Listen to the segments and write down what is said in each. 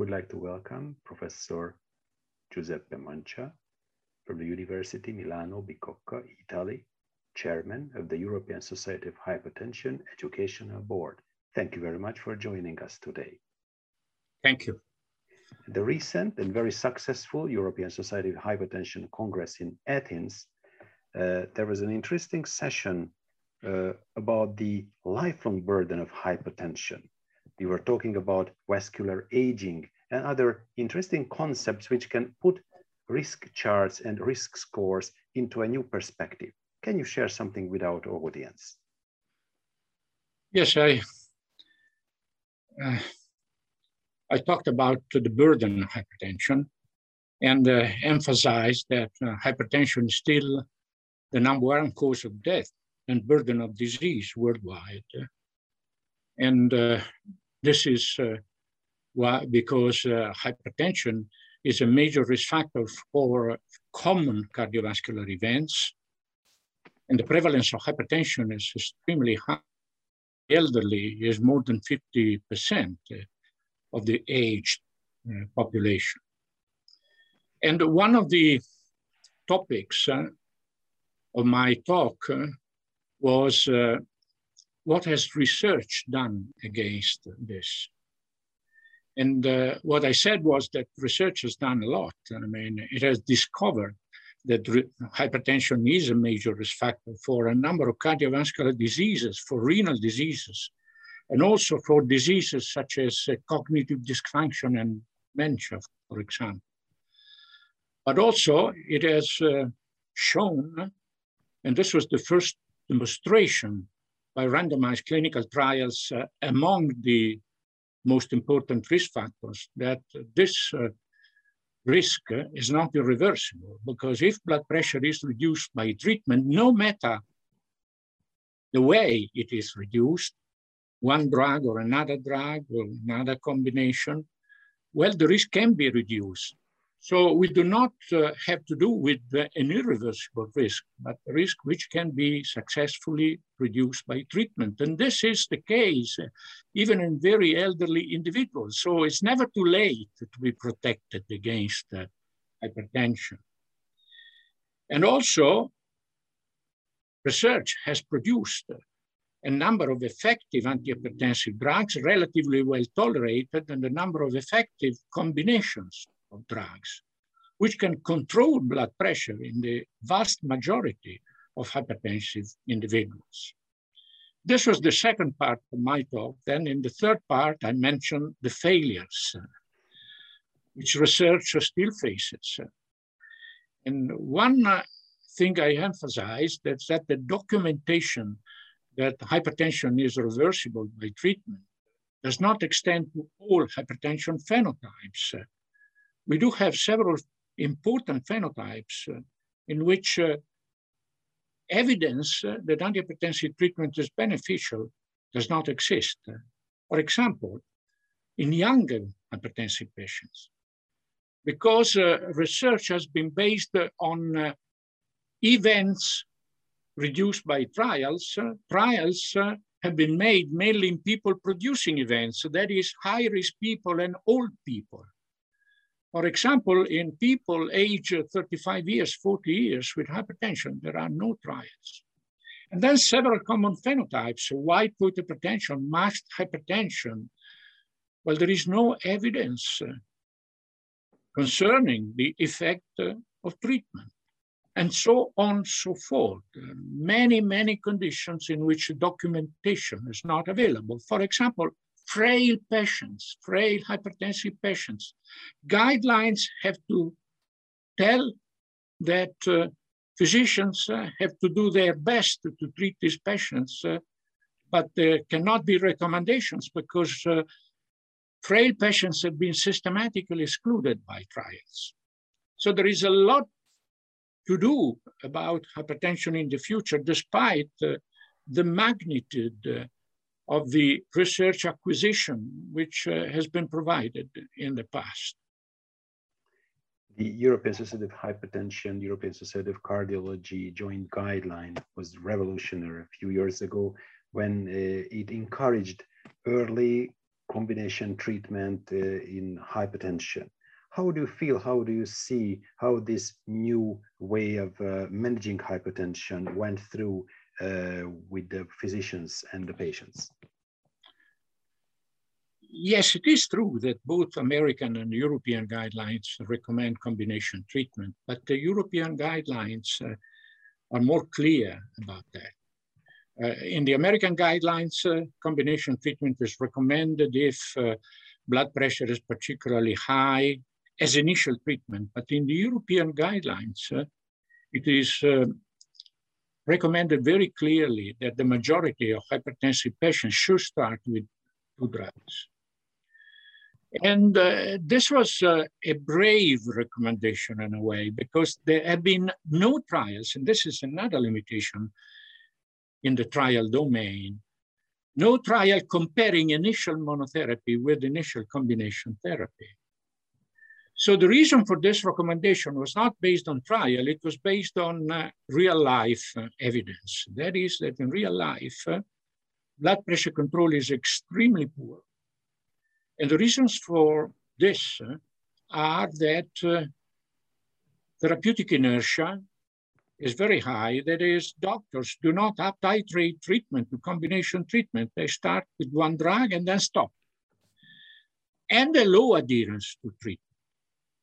would like to welcome Professor Giuseppe Mancia from the University Milano Bicocca, Italy, Chairman of the European Society of Hypertension Educational Board. Thank you very much for joining us today. Thank you. The recent and very successful European Society of Hypertension Congress in Athens, uh, there was an interesting session uh, about the lifelong burden of hypertension. We were talking about vascular aging and other interesting concepts which can put risk charts and risk scores into a new perspective. Can you share something with our audience? Yes, I uh, I talked about the burden of hypertension and uh, emphasized that uh, hypertension is still the number one cause of death and burden of disease worldwide. And uh, this is uh, why, because uh, hypertension is a major risk factor for common cardiovascular events. And the prevalence of hypertension is extremely high. Elderly is more than 50% of the aged uh, population. And one of the topics uh, of my talk uh, was uh, what has research done against this? And uh, what I said was that research has done a lot. I mean, it has discovered that hypertension is a major risk factor for a number of cardiovascular diseases, for renal diseases, and also for diseases such as uh, cognitive dysfunction and dementia, for example. But also it has uh, shown, and this was the first demonstration by randomized clinical trials uh, among the most important risk factors, that this uh, risk uh, is not irreversible because if blood pressure is reduced by treatment, no matter the way it is reduced, one drug or another drug or another combination, well, the risk can be reduced. So we do not uh, have to do with uh, an irreversible risk, but a risk which can be successfully reduced by treatment. And this is the case uh, even in very elderly individuals. So it's never too late to be protected against uh, hypertension. And also, research has produced a number of effective antihypertensive drugs, relatively well tolerated, and a number of effective combinations of drugs, which can control blood pressure in the vast majority of hypertensive individuals. This was the second part of my talk. Then in the third part, I mentioned the failures, which research still faces. And one uh, thing I emphasized is that the documentation that hypertension is reversible by treatment does not extend to all hypertension phenotypes. We do have several important phenotypes uh, in which uh, evidence uh, that antihypertensive treatment is beneficial does not exist. For example, in younger hypertensive patients, because uh, research has been based on uh, events reduced by trials, uh, trials have been made mainly in people producing events, so that is high risk people and old people. For example, in people age 35 years, 40 years with hypertension, there are no trials. And then several common phenotypes, white coat hypertension, masked hypertension. Well, there is no evidence uh, concerning the effect uh, of treatment and so on so forth. Many, many conditions in which documentation is not available. For example, frail patients, frail hypertensive patients. Guidelines have to tell that uh, physicians uh, have to do their best to, to treat these patients, uh, but there cannot be recommendations because uh, frail patients have been systematically excluded by trials. So there is a lot to do about hypertension in the future, despite uh, the magnitude uh, of the research acquisition which uh, has been provided in the past. The European Society of Hypertension, European Society of Cardiology joint guideline was revolutionary a few years ago when uh, it encouraged early combination treatment uh, in hypertension. How do you feel? How do you see how this new way of uh, managing hypertension went through uh, with the physicians and the patients? Yes, it is true that both American and European guidelines recommend combination treatment, but the European guidelines uh, are more clear about that. Uh, in the American guidelines, uh, combination treatment is recommended if uh, blood pressure is particularly high as initial treatment. But in the European guidelines, uh, it is uh, recommended very clearly that the majority of hypertensive patients should start with two drugs. And uh, this was uh, a brave recommendation in a way, because there have been no trials, and this is another limitation in the trial domain, no trial comparing initial monotherapy with initial combination therapy. So the reason for this recommendation was not based on trial, it was based on uh, real life uh, evidence. That is that in real life, uh, blood pressure control is extremely poor. And the reasons for this uh, are that uh, therapeutic inertia is very high. That is, doctors do not up titrate treatment to combination treatment. They start with one drug and then stop. And a low adherence to treatment.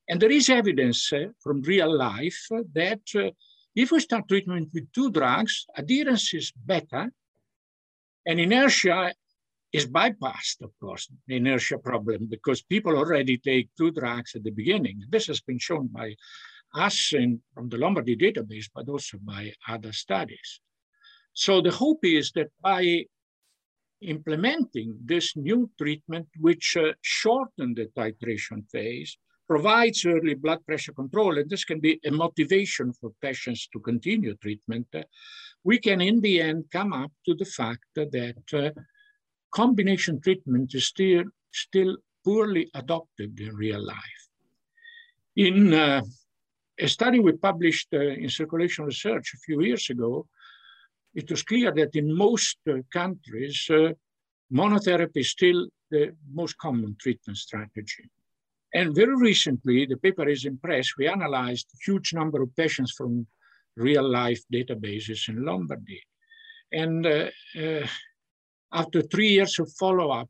And there is evidence uh, from real life uh, that uh, if we start treatment with two drugs, adherence is better and inertia is bypassed, of course, the inertia problem, because people already take two drugs at the beginning. This has been shown by us in, from the Lombardy database, but also by other studies. So the hope is that by implementing this new treatment, which uh, shorten the titration phase, provides early blood pressure control, and this can be a motivation for patients to continue treatment, uh, we can in the end come up to the fact that uh, combination treatment is still, still poorly adopted in real life. In uh, a study we published uh, in Circulation Research a few years ago, it was clear that in most uh, countries, uh, monotherapy is still the most common treatment strategy. And very recently, the paper is in press, we analyzed a huge number of patients from real life databases in Lombardy. And uh, uh, after three years of follow-up,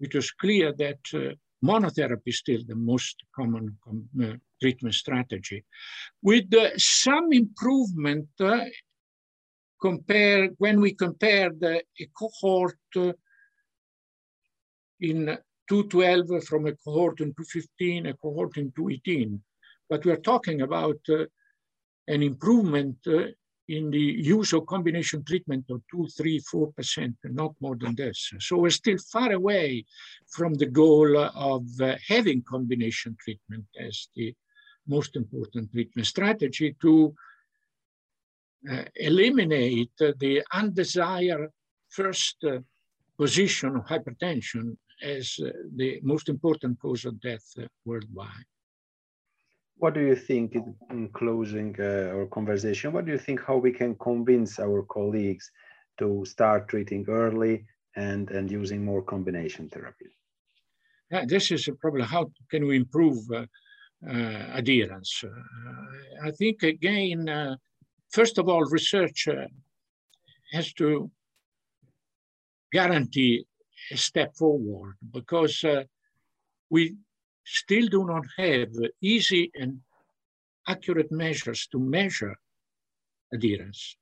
it was clear that uh, monotherapy is still the most common uh, treatment strategy. With uh, some improvement uh, compare, when we compared a cohort uh, in 212 from a cohort in 215, a cohort in 218. But we're talking about uh, an improvement in the use of combination treatment of two, three, four percent, not more than this. So we're still far away from the goal of uh, having combination treatment as the most important treatment strategy to uh, eliminate the undesired first uh, position of hypertension as uh, the most important cause of death uh, worldwide. What do you think in, in closing uh, our conversation? What do you think how we can convince our colleagues to start treating early and, and using more combination therapy? Yeah, this is a problem. How can we improve uh, uh, adherence? Uh, I think, again, first of all, research has to guarantee a step forward because uh, we still do not have easy and accurate measures to measure adherence.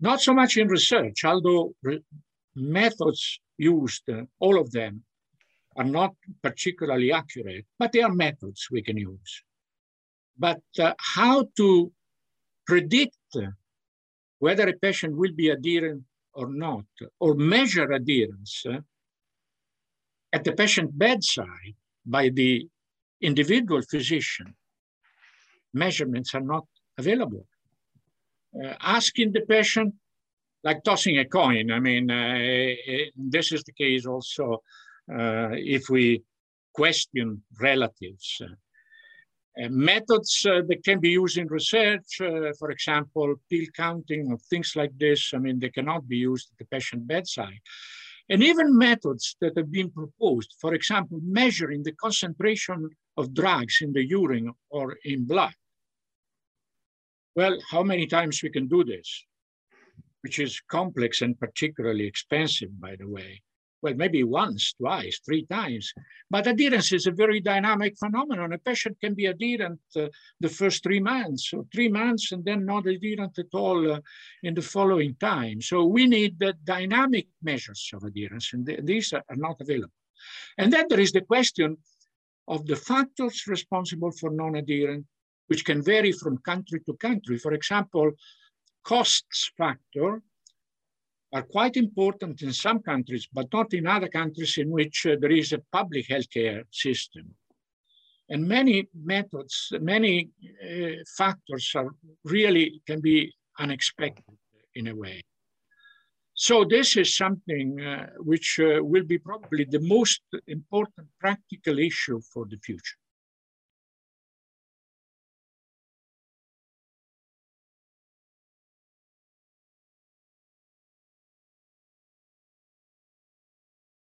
Not so much in research, although re methods used, uh, all of them, are not particularly accurate, but they are methods we can use. But uh, how to predict whether a patient will be adherent or not, or measure adherence uh, at the patient bedside by the individual physician, measurements are not available. Uh, asking the patient, like tossing a coin, I mean, uh, this is the case also uh, if we question relatives. Uh, methods uh, that can be used in research, uh, for example, pill counting or things like this, I mean, they cannot be used at the patient bedside. And even methods that have been proposed, for example, measuring the concentration of drugs in the urine or in blood. Well, how many times we can do this? Which is complex and particularly expensive, by the way well, maybe once, twice, three times. But adherence is a very dynamic phenomenon. A patient can be adherent uh, the first three months or three months and then not adherent at all uh, in the following time. So we need the dynamic measures of adherence and th these are not available. And then there is the question of the factors responsible for non-adherence, which can vary from country to country. For example, costs factor are quite important in some countries, but not in other countries in which uh, there is a public healthcare system. And many methods, many uh, factors are really can be unexpected in a way. So this is something uh, which uh, will be probably the most important practical issue for the future.